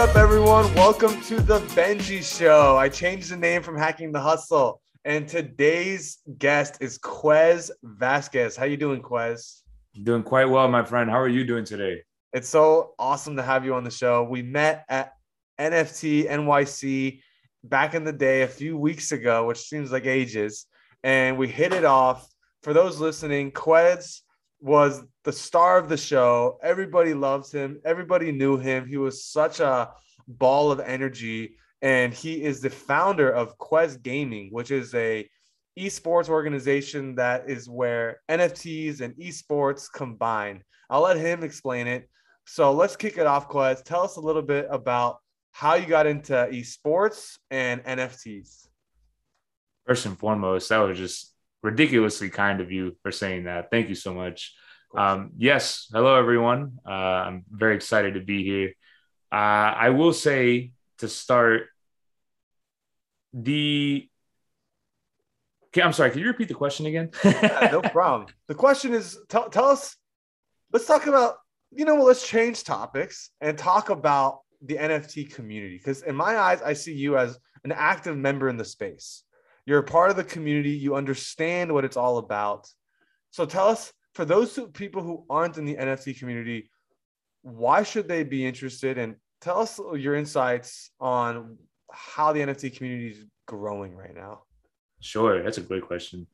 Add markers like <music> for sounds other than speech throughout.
up, everyone? Welcome to the Benji Show. I changed the name from Hacking the Hustle, and today's guest is Quez Vasquez. How you doing, Quez? Doing quite well, my friend. How are you doing today? It's so awesome to have you on the show. We met at NFT NYC back in the day a few weeks ago, which seems like ages, and we hit it off. For those listening, Quez was the star of the show. Everybody loves him. Everybody knew him. He was such a ball of energy. And he is the founder of Quez Gaming, which is a esports organization that is where NFTs and esports combine. I'll let him explain it. So let's kick it off, Quez. Tell us a little bit about how you got into esports and NFTs. First and foremost, that was just ridiculously kind of you for saying that. Thank you so much. Um, yes, hello everyone. Uh, I'm very excited to be here. Uh, I will say to start the. Okay, I'm sorry. Can you repeat the question again? <laughs> yeah, no problem. The question is: tell, tell us. Let's talk about. You know, let's change topics and talk about the NFT community because, in my eyes, I see you as an active member in the space. You're a part of the community. You understand what it's all about. So tell us, for those people who aren't in the NFT community, why should they be interested? And tell us your insights on how the NFT community is growing right now. Sure, that's a great question.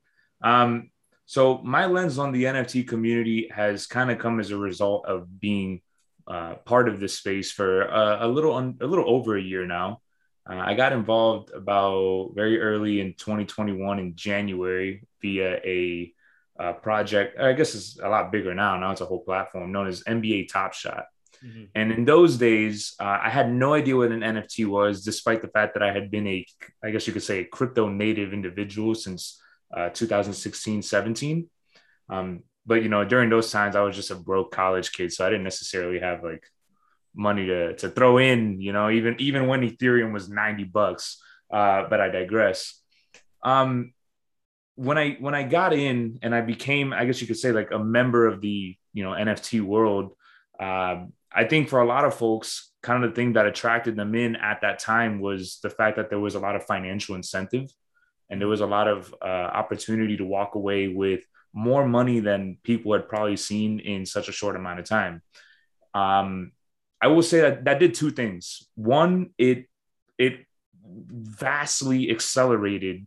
Um, so my lens on the NFT community has kind of come as a result of being uh, part of this space for a, a little un, a little over a year now. Uh, I got involved about very early in 2021 in January via a, a, project. I guess it's a lot bigger now. Now it's a whole platform known as NBA Top Shot. Mm-hmm. And in those days, uh, I had no idea what an NFT was, despite the fact that I had been a, I guess you could say, a crypto native individual since uh, 2016, 17. Um, but you know, during those times, I was just a broke college kid, so I didn't necessarily have like money to to throw in, you know, even even when Ethereum was 90 bucks. Uh, but I digress. Um, when I when I got in and I became, I guess you could say, like a member of the you know NFT world, uh, I think for a lot of folks, kind of the thing that attracted them in at that time was the fact that there was a lot of financial incentive, and there was a lot of uh, opportunity to walk away with more money than people had probably seen in such a short amount of time. Um, I will say that that did two things. One, it it vastly accelerated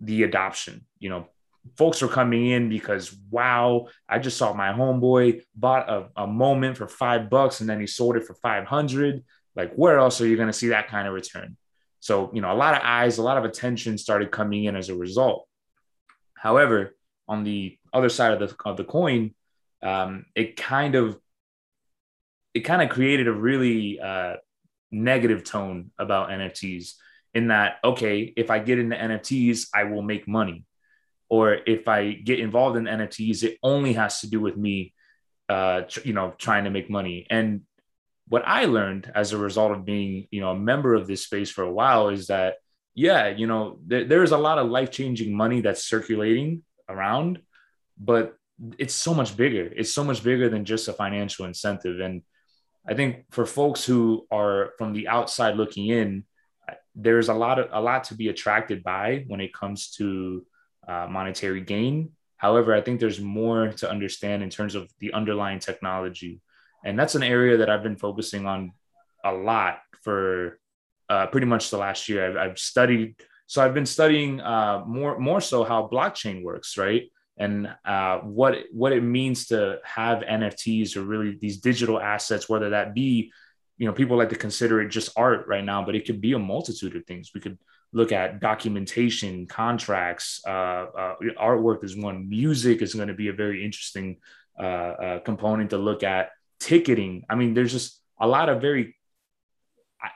the adoption. You know, folks were coming in because wow, I just saw my homeboy bought a, a moment for five bucks and then he sold it for 500. Like, where else are you going to see that kind of return? So, you know, a lot of eyes, a lot of attention started coming in as a result. However, on the other side of the, of the coin, um, it kind of it kind of created a really uh, negative tone about NFTs in that, okay, if I get into NFTs, I will make money. Or if I get involved in NFTs, it only has to do with me, uh, tr- you know, trying to make money. And what I learned as a result of being, you know, a member of this space for a while is that, yeah, you know, th- there's a lot of life changing money that's circulating around, but it's so much bigger. It's so much bigger than just a financial incentive. And I think for folks who are from the outside looking in, there's a lot of a lot to be attracted by when it comes to uh, monetary gain. However, I think there's more to understand in terms of the underlying technology, and that's an area that I've been focusing on a lot for uh, pretty much the last year. I've, I've, studied, so I've been studying uh, more more so how blockchain works, right? and uh, what what it means to have NFTs or really these digital assets, whether that be, you know, people like to consider it just art right now, but it could be a multitude of things. We could look at documentation, contracts, uh, uh, artwork is one. Music is going to be a very interesting uh, uh, component to look at. Ticketing. I mean, there's just a lot of very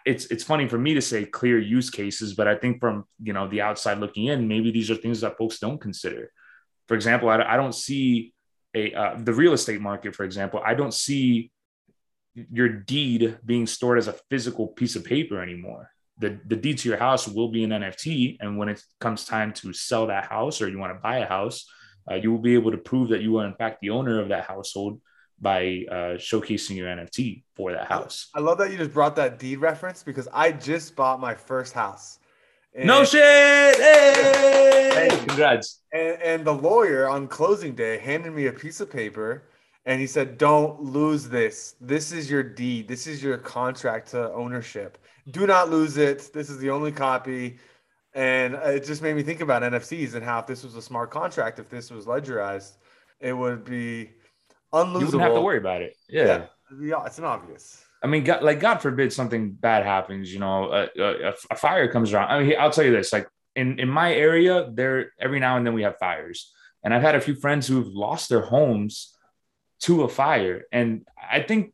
it's it's funny for me to say clear use cases, but I think from you know the outside looking in, maybe these are things that folks don't consider for example, I, I don't see a uh, the real estate market, for example, I don't see your deed being stored as a physical piece of paper anymore. The, the deed to your house will be an NFT. And when it comes time to sell that house or you want to buy a house, uh, you will be able to prove that you are, in fact, the owner of that household by uh, showcasing your NFT for that house. I love that you just brought that deed reference because I just bought my first house. And, no shit! Hey! hey! Congrats. And, and the lawyer on closing day handed me a piece of paper and he said, Don't lose this. This is your deed. This is your contract to ownership. Do not lose it. This is the only copy. And it just made me think about NFTs and how if this was a smart contract, if this was ledgerized, it would be unlosable. You wouldn't have to worry about it. Yeah. Yeah, it's an obvious. I mean, God, like God forbid something bad happens, you know, a, a, a, fire comes around. I mean, I'll tell you this: like in in my area, there every now and then we have fires, and I've had a few friends who've lost their homes to a fire, and I think,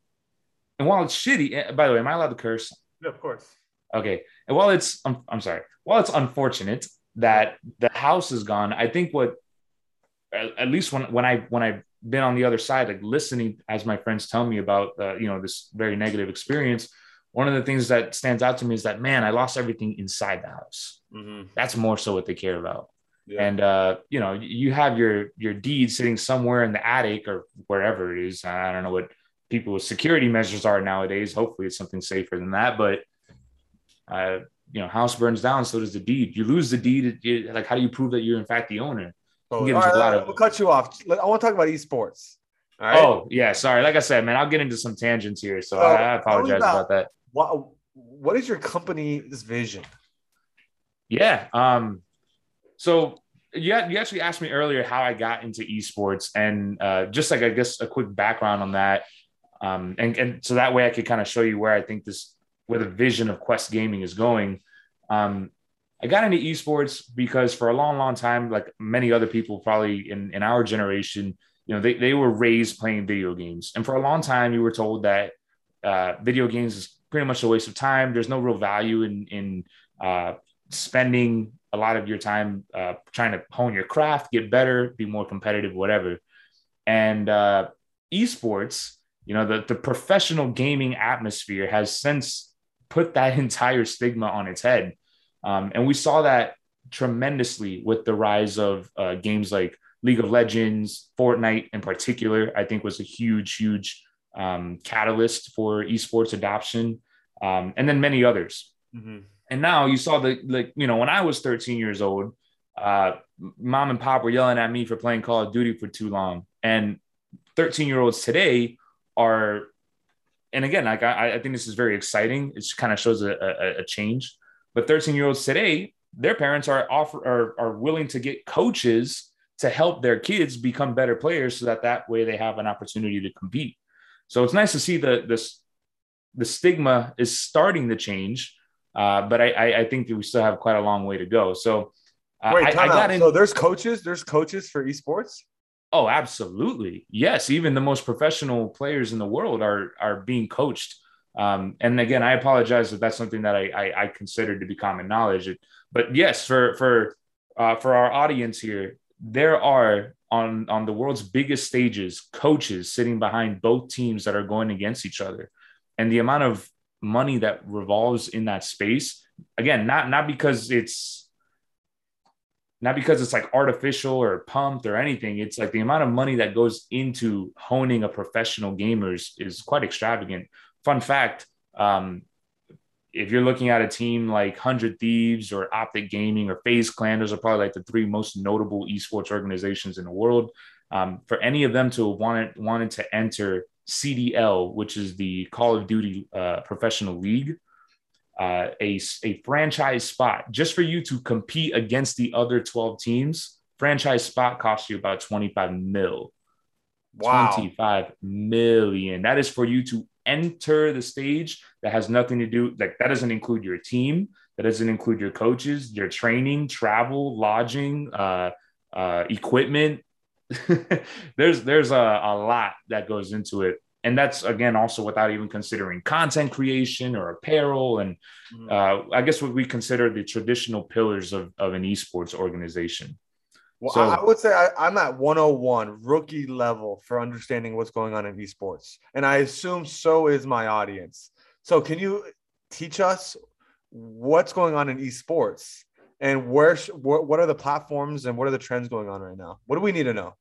and while it's shitty, eh, by the way, am I allowed to curse? Yeah, of course. Okay, and while it's, I'm, I'm sorry, while it's unfortunate that the house is gone, I think what, at, at least when when I when I've been on the other side, like listening as my friends tell me about, uh, you know, this very negative experience. One of the things that stands out to me is that man, I lost everything inside the house. Mm-hmm. That's more so what they care about. Yeah. And uh, you know, you have your your deed sitting somewhere in the attic or wherever it is. I don't know what people's security measures are nowadays. Hopefully, it's something safer than that. But uh, you know, house burns down, so does the deed. You lose the deed. It, like, how do you prove that you're in fact the owner? All right, of, we'll cut you off. I want to talk about esports. Oh yeah, sorry. Like I said, man, I'll get into some tangents here, so, so I, I, apologize about, about, that. What What is your company's vision? Yeah. Um. So you you actually asked me earlier how I got into esports, and uh, just like I guess a quick background on that, um, and and so that way I could kind of show you where I think this where the vision of Quest Gaming is going. Um, I got into esports because for a long, long time, like many other people probably in, in our generation, you know, they, they were raised playing video games. And for a long time, you were told that uh, video games is pretty much a waste of time. There's no real value in, in uh, spending a lot of your time uh, trying to hone your craft, get better, be more competitive, whatever. And uh, esports, you know, the, the professional gaming atmosphere has since put that <laughs> entire stigma on its head um, and we saw that tremendously with the rise of uh, games like League of Legends, Fortnite in particular, I think was a huge, huge um, catalyst for esports adoption, um, and then many others. Mm-hmm. And now you saw the, like, you know, when I was 13 years old, uh, mom and pop were yelling at me for playing Call of Duty for too long. And 13 year olds today are, and again, like I, I think this is very exciting. It kind of shows a, a, a change. But 13 year olds today, their parents are offer are, are willing to get coaches to help their kids become better players so that that way they have an opportunity to compete. So it's nice to see the this the stigma is starting to change, uh, but I, I, I think that we still have quite a long way to go. So uh, Wait, I, I got in. So there's coaches. There's coaches for esports. Oh, absolutely. Yes, even the most professional players in the world are are being coached um, and again, I apologize if that's something that I, I, I consider to be common knowledge. But yes, for for uh, for our audience here, there are on on the world's biggest stages coaches sitting behind both teams that are going against each other, and the amount of money that revolves in that space. Again, not not because it's not because it's like artificial or pumped or anything. It's like the amount of money that goes into honing a professional gamers is quite extravagant fun fact um, if you're looking at a team like 100 Thieves or Optic Gaming or FaZe Clan, those are probably like the three most notable esports organizations in the world. Um, for any of them to have wanted, wanted to enter CDL, which is the Call of Duty uh, Professional League, uh, a, a franchise spot just for you to compete against the other 12 teams. Franchise spot costs you about 25 mil. Wow. 25 million. That is for you to enter the stage that has nothing to do like that doesn't include your team that doesn't include your coaches your training travel lodging uh, uh, equipment <laughs> there's there's a, a lot that goes into it and that's again also without even considering content creation or apparel and mm-hmm. uh, i guess what we consider the traditional pillars of, of an esports organization well, so, I would say I, am at 101 rookie level for understanding what's going on in esports, and I assume so is my audience. So, can you teach us what's going on in esports and where what, what are the platforms and what are the trends going on right now? What do we need to know?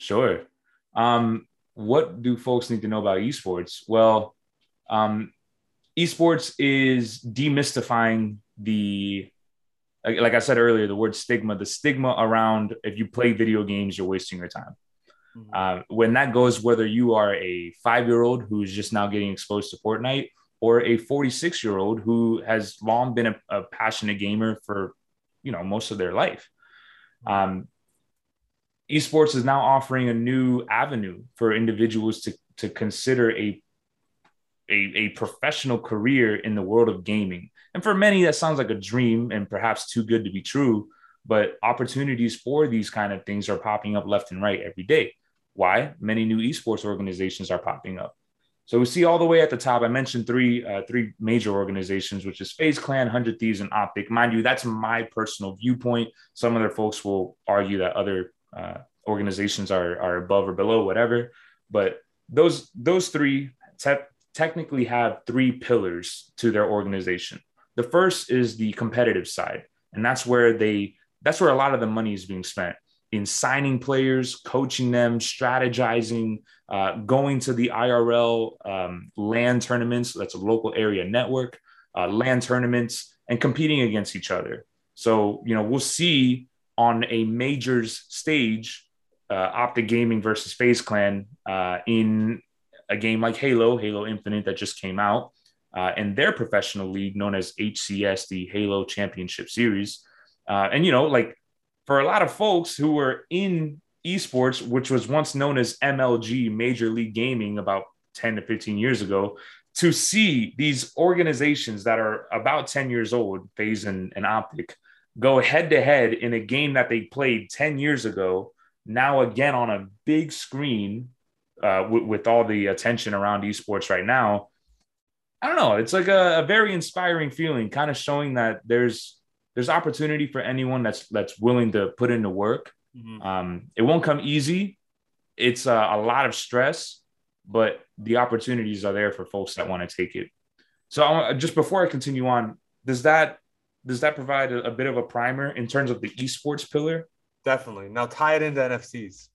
Sure. Um, what do folks need to know about esports? Well, um, esports is demystifying the like I said earlier, the word stigma, the stigma around if you play video games, you're wasting your time. Mm-hmm. Uh, when that goes, whether you are a five year old who's just now getting exposed to Fortnite or a 46 year old who has long been a, a, passionate gamer for, you know, most of their life. Um, esports is now offering a new avenue for individuals to, to consider a, a, a professional career in the world of gaming. And for many, that sounds like a dream and perhaps too good to be true. But opportunities for these kind of things are popping up left and right every day. Why? Many new esports organizations are popping up. So we see all the way at the top. I mentioned three uh, three major organizations, which is FaZe Clan, Hundred Thieves, and Optic. Mind you, that's my personal viewpoint. Some other folks will argue that other uh, organizations are are above or below, whatever. But those those three te- technically have three pillars to their organization. The first is the competitive side, and that's where they that's where a lot of the money is being spent in signing players, coaching them, strategizing, uh, going to the IRL um, LAN tournaments. That's a local area network, uh, LAN tournaments, and competing against each other. So, you know, we'll see on a majors stage, uh, Optic Gaming versus FaZe Clan uh, in a game like Halo, Halo Infinite that just came out, uh, and their professional league known as HCS, the Halo Championship Series. Uh, and, you know, like for a lot of folks who were in esports, which was once known as MLG, Major League Gaming, about 10 to 15 years ago, to see these organizations that are about 10 years old, FaZe and, and Optic, go head to head in a game that they played 10 years ago, now again on a big screen uh, w- with all the attention around esports right now. I don't know. It's like a, a very inspiring feeling, kind of showing that there's there's opportunity for anyone that's that's willing to put in the work. Mm-hmm. Um, it won't come easy. It's uh, a lot of stress, but the opportunities are there for folks that want to take it. So I, just before I continue on, does that does that provide a, a, bit of a primer in terms of the esports pillar? Definitely. Now tie it into NFTs.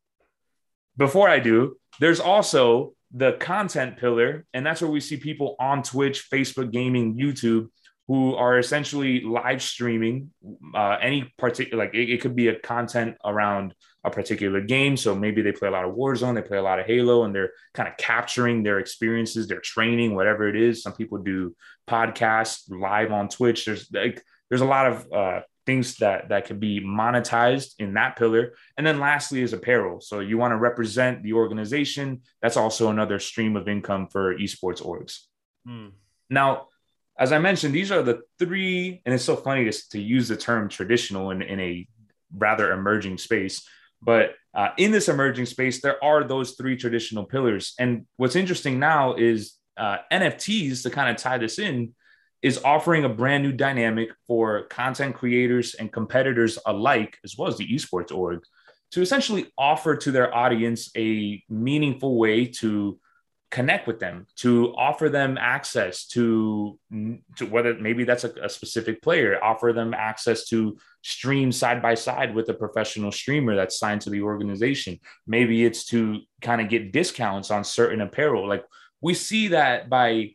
Before I do, there's also the content pillar, and that's where we see people on Twitch, Facebook Gaming, YouTube who are essentially live streaming uh, any particular like it, it, could be a content around a particular game so maybe they play a lot of warzone they play a lot of halo and they're kind of capturing their experiences their training whatever it is some people do podcasts live on twitch there's like there's a lot of uh, things that that can be monetized in that pillar and then lastly is apparel so you want to represent the organization that's also another stream of income for esports orgs hmm. now as I mentioned, these are the three, and it's so funny to, to use the term traditional in, in a rather emerging space. But uh, in this emerging space, there are those three traditional pillars. And what's interesting now is uh, NFTs, to kind of tie this in, is offering a brand new dynamic for content creators and competitors alike, as well as the esports org, to essentially offer to their audience a meaningful way to connect with them to offer them access to, to whether maybe that's a, a, specific player offer them access to stream side by side with a professional streamer that's signed to the organization. Maybe it's to kind of get discounts on certain apparel. Like we see that by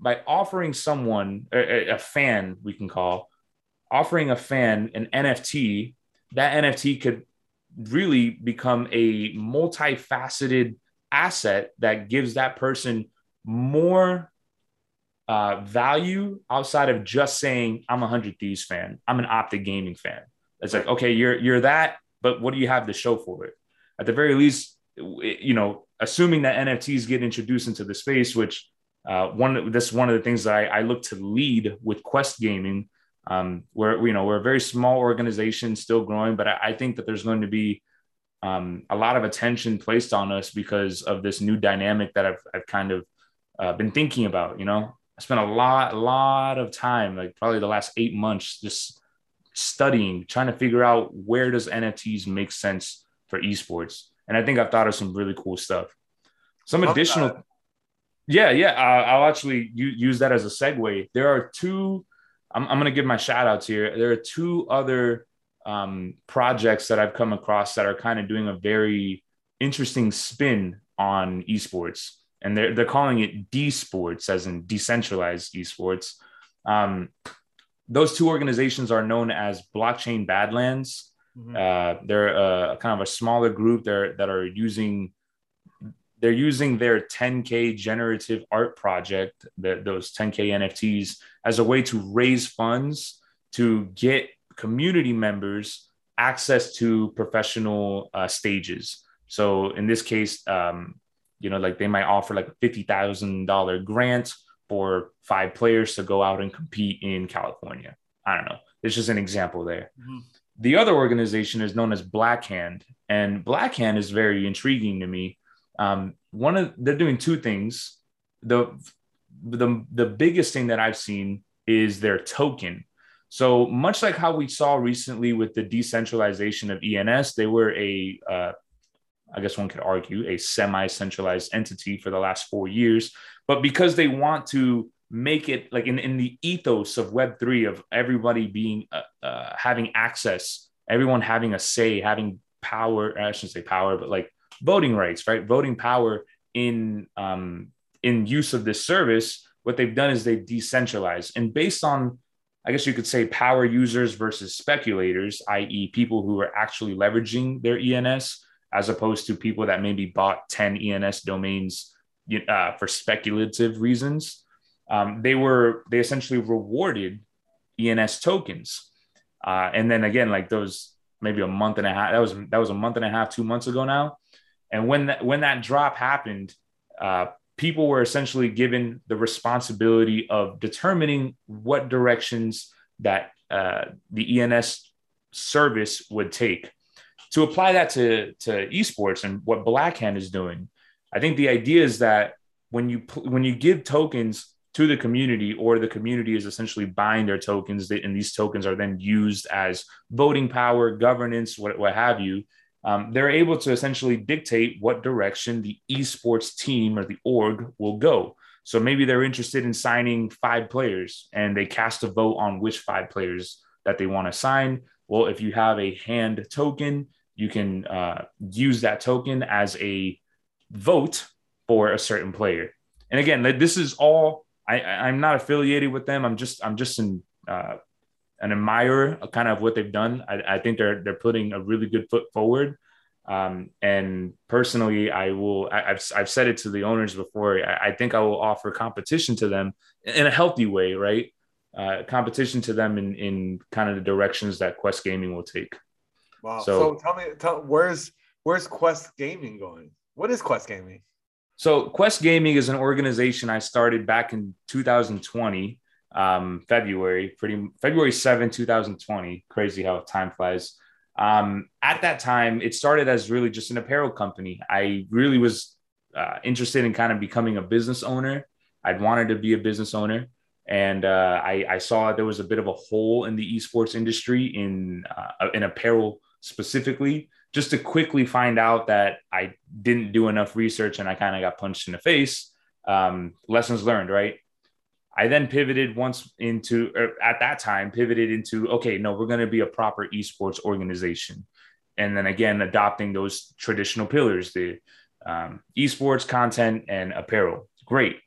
by offering someone a, a fan we can call offering a fan an nft that nft could really become a multifaceted asset that gives that person more uh, value outside of just saying I'm a hundred thieves fan. I'm an optic gaming fan. It's like, okay, you're, you're that, but what do you have to show for it? At the very least, you know, assuming that NFTs get introduced into the space, which uh, one, this is one of the things that I, I look to lead with Quest Gaming. Um, we're, you know, we're a very small organization still growing, but I, I think that there's going to be um, a lot of attention placed on us because of this new dynamic that I've, I've kind of uh, been thinking about. You know, I spent a lot, a lot of time, like probably the last eight months, just studying, trying to figure out where does NFTs make sense for esports. And I think I've thought of some really cool stuff. Some additional, that. Yeah, yeah. Uh, I'll actually use that as a segue. There are two. I'm, I'm going to give my shout outs here. There are two other um, projects that I've come across that are kind of doing a very interesting spin on esports, and they're they're calling it D Sports, as in decentralized esports. Um, those two organizations are known as Blockchain Badlands. Mm-hmm. Uh, they're a, kind of a smaller group there that are using they're using their 10k generative art project that those 10k nfts as a way to raise funds to get community members access to professional uh, stages. So in this case um, you know like they might offer like a $50000 grant for five players to go out and compete in california. I don't know. It's just an example there. Mm-hmm. the other organization is known as blackhand and blackhand is very intriguing to me um, one of they're doing two things. The the the biggest thing that I've seen is their token. So much like how we saw recently with the decentralization of ENS, they were a uh, I guess one could argue a semi-centralized entity for the last four years. But because they want to make it like in, in the ethos of Web3 of everybody being uh, uh, having access, everyone having a say, having power, I shouldn't say power, but like voting rights, right? Voting power in um, in use of this service. What they've done is they've decentralized, and based on, I guess you could say, power users versus speculators, i.e., people who are actually leveraging their ENS, as opposed to people that maybe bought ten ENS domains uh, for speculative reasons. Um, they were they essentially rewarded ENS tokens, uh, and then again, like those maybe a month and a half. That was that was a month and a half, two months ago now. And when that when that drop happened, uh, people were essentially given the responsibility of determining what directions that uh, the ENS service would take. To apply that to, to esports and what Blackhand is doing, I think the idea is that when you when you give tokens to the community, or the community is essentially buying their tokens, and these tokens are then used as voting power, governance, what, what have you um, they're able to essentially dictate what direction the esports team or the org will go. So maybe they're interested in signing five players and they cast a vote on which five players that they want to sign. Well, if you have a hand token, you can uh, use that token as a vote for a certain player. And again, this is all I, I'm not affiliated with them. I'm just I'm just in uh, an admirer kind of what they've done. I, I, think they're they're putting a really good foot forward. Um, and personally, I will. I, have I've said it to the owners before. I, I, think I will offer competition to them in a healthy way, right? Uh, competition to them in in kind of the directions that Quest Gaming will take. Wow. So, so tell me, tell where's where's Quest Gaming going? What is Quest Gaming? So Quest Gaming is an organization I started back in 2020 um, February, pretty February 7, 2020. Crazy how time flies. Um, at that time, it started as really just an apparel company. I really was uh, interested in kind of becoming a business owner. I'd wanted to be a business owner. And uh, I, I, saw there was a bit of a hole in the esports industry in uh, in apparel specifically. Just to quickly find out that I didn't do enough research and I kind of got punched in the face. Um, lessons learned, right? I then pivoted once into, at that time, pivoted into, okay, no, we're going to be a proper esports organization. And then again, adopting those traditional pillars, the um, esports content and apparel. Great.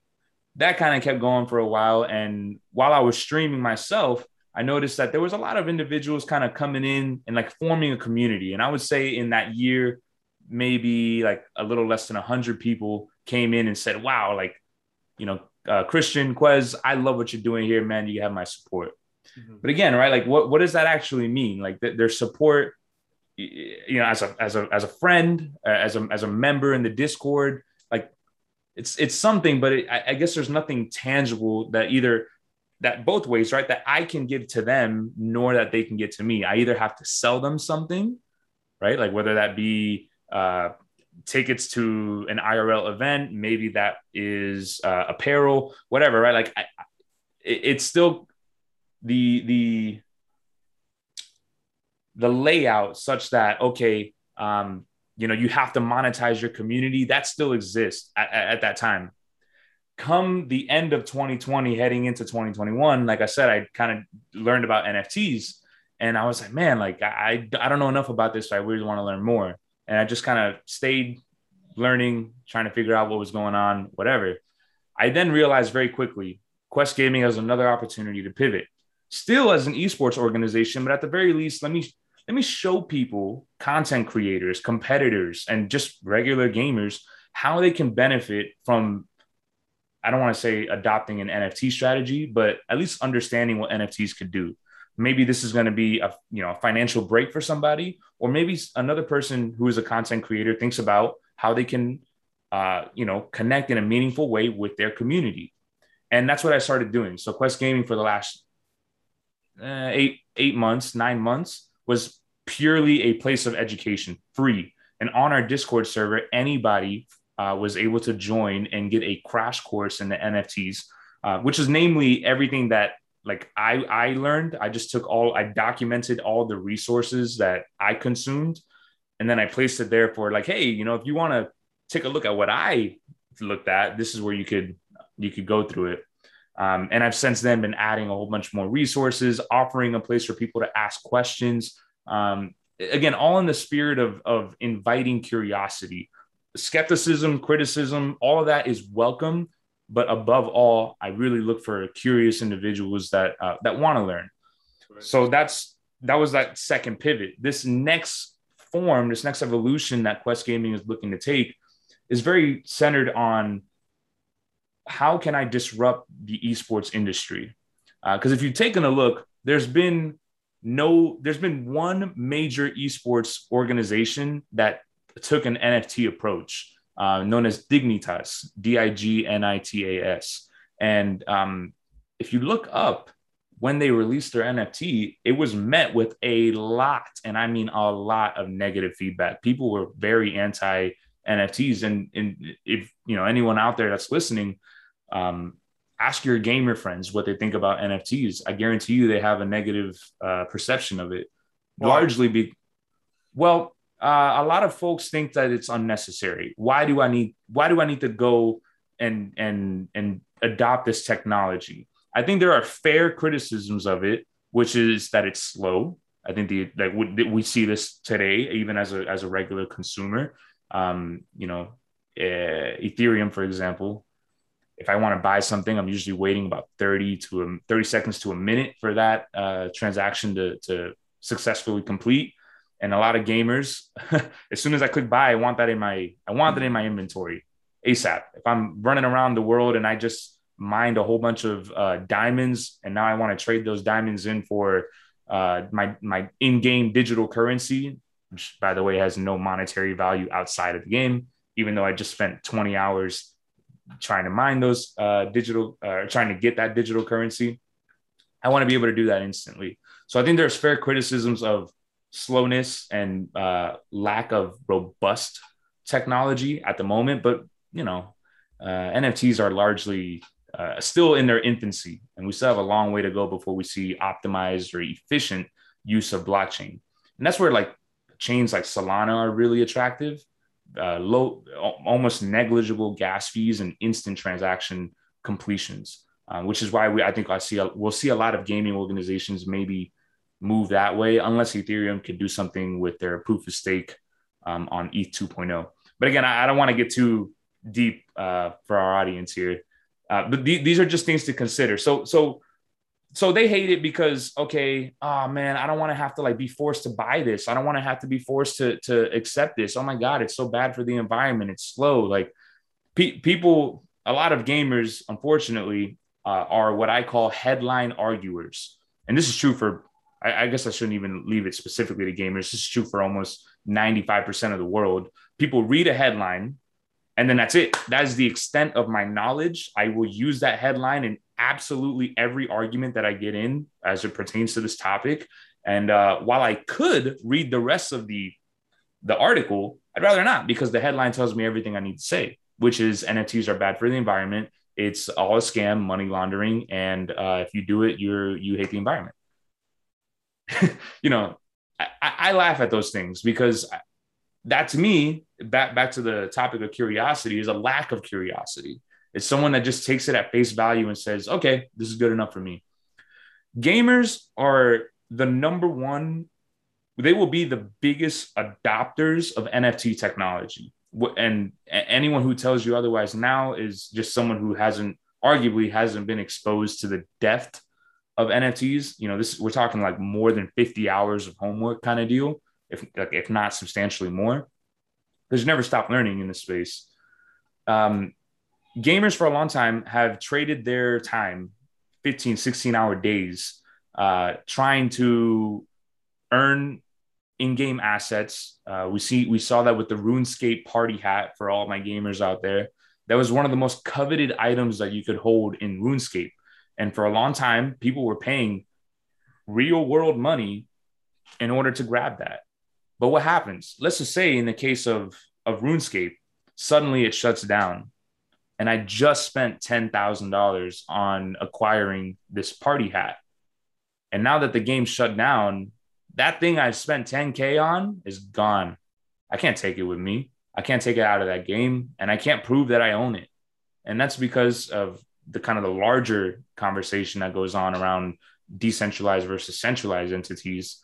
That kind of kept going for a while. And while I was streaming myself, I noticed that there was a lot of individuals kind of coming in and like forming a community. And I would say in that year, maybe like a little less than 100 people came in and said, wow, like, you know, uh, Christian Quez, I love what you're doing here, man. You have my support. Mm-hmm. But again, right? Like, what what does that actually mean? Like, th- their support, you know, as a as a as a friend, uh, as a as a member in the Discord, like, it's it's something. But it, I, I guess there's nothing tangible that either that both ways, right? That I can give to them, nor that they can get to me. I either have to sell them something, right? Like whether that be uh, tickets to an IRL event, maybe that is uh, apparel, whatever, right? Like I, it, it's still the the the layout such that okay, um, you know, you have to monetize your community. That still exists at, at that time. Come the end of 2020, heading into 2021, like I said, I kind of learned about NFTs, and I was like, man, like I I don't know enough about this. So I really want to learn more and I just kind of stayed learning, trying to figure out what was going on, whatever. I then realized very quickly Quest Gaming has another opportunity to pivot, still as an esports organization, but at the very least, let me let me show people, content creators, competitors, and just regular gamers how they can benefit from. I don't want to say adopting an NFT strategy, but at least understanding what NFTs could do. Maybe this is going to be a you know a financial break for somebody, or maybe another person who is a content creator thinks about how they can uh, you know connect in a meaningful way with their community, and that's what I started doing. So Quest Gaming for the last uh, eight eight months, nine months was purely a place of education, free. And on our Discord server, anybody uh, was able to join and get a crash course in the NFTs, uh, which is namely everything that like I I learned. I just took all I documented all the resources that I consumed, and then I placed it there for like, hey, you know, if you want to take a look at what I looked at, this is where you could you could go through it. Um, and I've since then been adding a whole bunch more resources, offering a place for people to ask questions. Um, again, all in the spirit of, of inviting curiosity. Skepticism, criticism, all of that is welcome. But above all, I really look for curious individuals that uh, that want to learn. So that's that was that second pivot. This next form, this next evolution that Quest Gaming is looking to take, is very centered on how can I disrupt the esports industry? Because uh, if you've taken a look, there's been no, there's been one major esports organization that took an NFT approach, uh, known as Dignitas, D I G N I T A S. And um, if you look up when they released their NFT, it was met with a lot, and I mean a lot of negative feedback. People were very anti NFTs, and, and if you know anyone out there that's listening, um, ask your gamer friends what they think about NFTs. I guarantee you they have a negative uh, perception of it. Largely be well, uh, a lot of folks think that it's unnecessary. Why do I need why do I need to go and and and adopt this technology? I think there are fair criticisms of it, which is that it's slow. I think the like we, we see this today, even as a as a regular consumer. Um, you know, uh, Ethereum, for example, if I want to buy something, I'm usually waiting about 30 to a, 30 seconds to a minute for that uh, transaction to, to successfully complete. And a lot of gamers, <laughs> as soon as I click buy, I want that in my I want that in my inventory ASAP. If I'm running around the world and I just mined a whole bunch of uh, diamonds, and now I want to trade those diamonds in for uh, my my in-game digital currency, which by the way has no monetary value outside of the game. Even though I just spent 20 hours trying to mine those uh, digital, uh, trying to get that digital currency. I want to be able to do that instantly. So I think there's fair criticisms of slowness and uh, lack of robust technology at the moment, but you know, uh, NFTs are largely uh, still in their infancy, and we still have a long way to go before we see optimized or efficient use of blockchain. And that's where like chains like Solana are really attractive uh, low, almost negligible gas fees and instant transaction completions, um, which is why we, I think I see, a, we'll see a lot of gaming organizations maybe move that way, unless Ethereum could do something with their proof of stake um, on ETH 2.0. But again, I, I don't want to get too deep uh, for our audience here. Uh, but th- these are just things to consider. So, so so they hate it because okay oh man i don't want to have to like be forced to buy this i don't want to have to be forced to to accept this oh my god it's so bad for the environment it's slow like pe- people a lot of gamers unfortunately uh, are what i call headline arguers and this is true for I, I guess i shouldn't even leave it specifically to gamers this is true for almost 95% of the world people read a headline and then that's it that is the extent of my knowledge i will use that headline in absolutely every argument that I get in as it pertains to this topic. And uh, while I could read the rest of the the article, I'd rather not because the headline tells me everything I need to say, which is NFTs are bad for the environment. It's all a scam, money laundering, and uh, if you do it, you're you hate the environment. <laughs> you know, I, I laugh at those things because that to me, back back to the topic of curiosity, is a lack of curiosity. It's someone that just takes it at face value and says, okay, this is good enough for me. Gamers are the number one, they will be the biggest adopters of NFT technology. and anyone who tells you otherwise now is just someone who hasn't arguably hasn't been exposed to the depth of NFTs. You know, this we're talking like more than 50 hours of homework kind of deal, if like, if not substantially more. There's never stop learning in this space. Um, gamers for a long time have traded their time, 15, 16 hour days, uh, trying to earn in-game assets. Uh, we see we saw that with the RuneScape party hat for all my gamers out there. That was one of the most coveted items that you could hold in RuneScape. And for a long time, people were paying real world money in order to grab that. But what happens? Let's just say in the case of, of RuneScape, suddenly it shuts down. And I just spent $10,000 on acquiring this party hat. And now that the game shut down, that thing I spent 10K on is gone. I can't take it with me. I can't take it out of that game and I can't prove that I own it. And that's because of the kind of the larger conversation that goes on around decentralized versus centralized entities.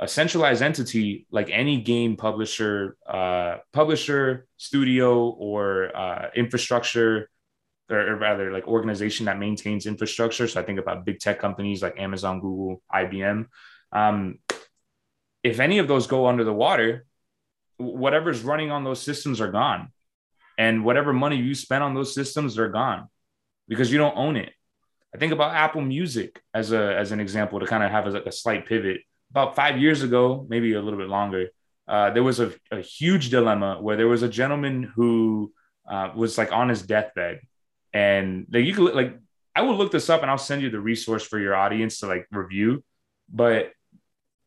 A centralized entity, like any game publisher, uh, publisher, studio, or uh, infrastructure, or, or rather, like organization that maintains infrastructure. So I think about big tech companies like Amazon, Google, IBM. Um, if any of those go under the water, whatever's running on those systems are gone. And whatever money you spend on those systems, they're gone because you don't own it. I think about Apple Music as a as an example to kind of have a, a slight pivot. About five years ago, maybe a little bit longer, uh, there was a, a, huge dilemma where there was a gentleman who uh, was like on his deathbed, and like you could like I will look this up and I'll send you the resource for your audience to like review. But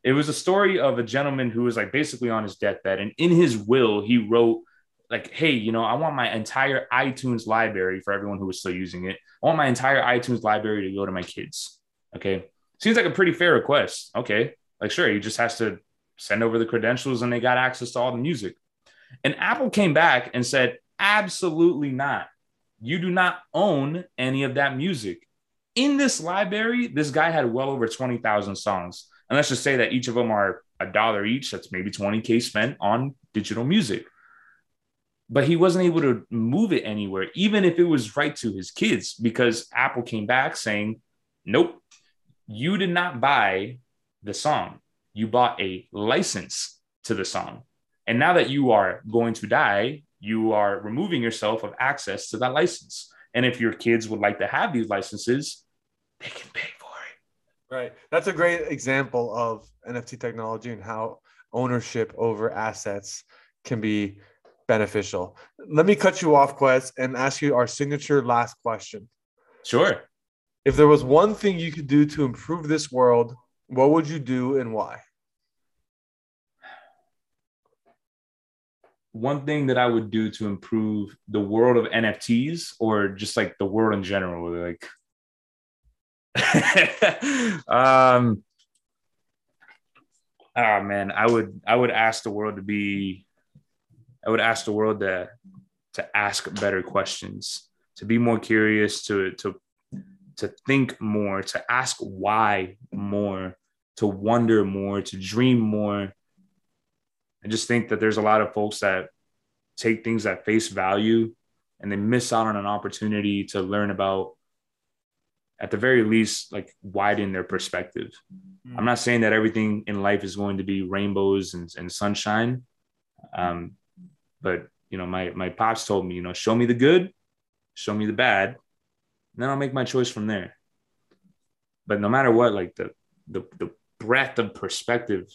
it was a story of a gentleman who was like basically on his deathbed, and in his will, he wrote like, "Hey, you know, I want my entire iTunes library for everyone who was still using it. I want my entire iTunes library to go to my kids." Okay, seems like a pretty fair request. Okay, like sure, he just has to send over the credentials, and they got access to all the music. And Apple came back and said, "Absolutely not. You do not own any of that music." In this library, this guy had well over 20,000 songs. And let's just say that each of them are a dollar each. That's maybe 20K spent on digital music. But he wasn't able to move it anywhere, even if it was right to his kids, because Apple came back saying, nope, you did not buy the song. You bought a license to the song. And now that you are going to die, you are removing yourself of access to that license. And if your kids would like to have these licenses, they can pay for it. Right. That's a great example of NFT technology and how ownership over assets can be beneficial. Let me cut you off, Quez, and ask you our signature last question. Sure. If there was one thing you could do to improve this world, what would you do and why? One thing that I would do to improve the world of NFTs or just like the world in general, like <laughs> um, oh man, I would I would ask the world to be, I would ask the world to to ask better questions, to be more curious, to to to think more, to ask why more, to wonder more, to dream more. I just think that there's a lot of folks that take things at face value and they miss out on an opportunity to learn about at the very least like widen their perspective mm. i'm not saying that everything in life is going to be rainbows and, and sunshine um, but you know my my pops told me you know show me the good show me the bad and then i'll make my choice from there. But no matter what like the the, the breadth of perspective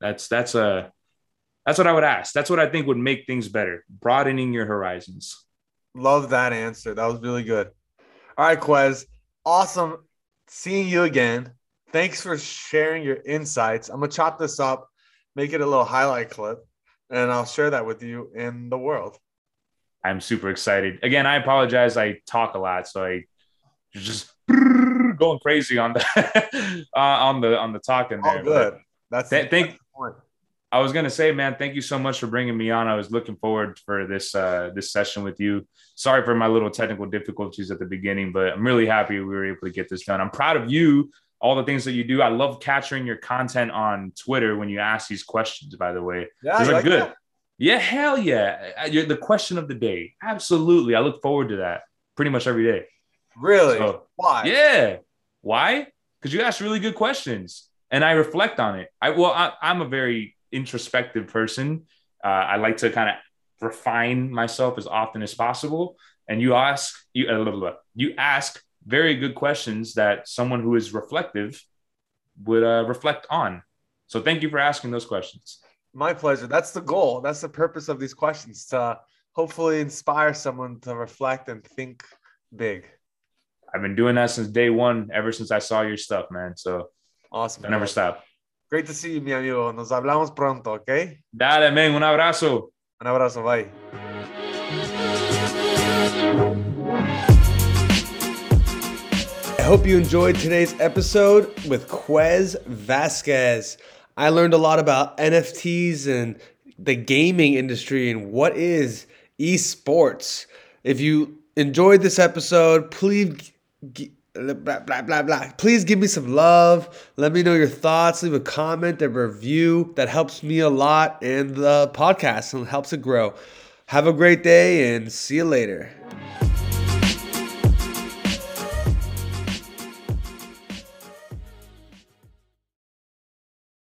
that's that's a that's what i would ask. That's what i think would make things better broadening your horizons. Love that answer. That was really good. All right quez awesome seeing you again. Thanks for sharing your insights. I'm gonna chop this up, make it a little highlight clip, and I'll share that with you in the world. I'm super excited. Again, I apologize. I talk a lot, so I just <laughs> going crazy on the <laughs> uh, on the on the talking there. All good. That's th- thank. I was gonna say, man, thank you so much for bringing me on. I was looking forward for this uh, this session with you. Sorry for my little technical difficulties at the beginning, but I'm really happy we were able to get this done. I'm proud of you, all the things that you do. I love capturing your content on Twitter when you ask these questions. By the way, yeah, like good. That. Yeah, hell yeah. You're the question of the day. Absolutely. I look forward to that pretty much every day. Really? So, Why? Yeah. Why? Because you ask really good questions and I reflect on it. I well, I, am a very introspective person. Uh, I like to kind of refine myself as often as possible. And you ask you uh, you ask very good questions that someone who is reflective would uh, reflect on. So thank you for asking those questions. My pleasure. That's the goal. That's the purpose of these questions to hopefully inspire someone to reflect and think big. I've been doing that since day one, ever since I saw your stuff, man. So awesome. I never stop. Great to see you, mi amigo. Nos hablamos pronto, okay? Dale, man. Un abrazo. Un abrazo. Bye. Hope you enjoyed today's episode with Quez Vasquez. I learned a lot about NFTs and the gaming industry and what is esports. If you enjoyed this episode, please blah blah blah blah. Please give me some love. Let me know your thoughts. Leave a comment, a review. That helps me a lot and the podcast and helps it grow. Have a great day and see you later.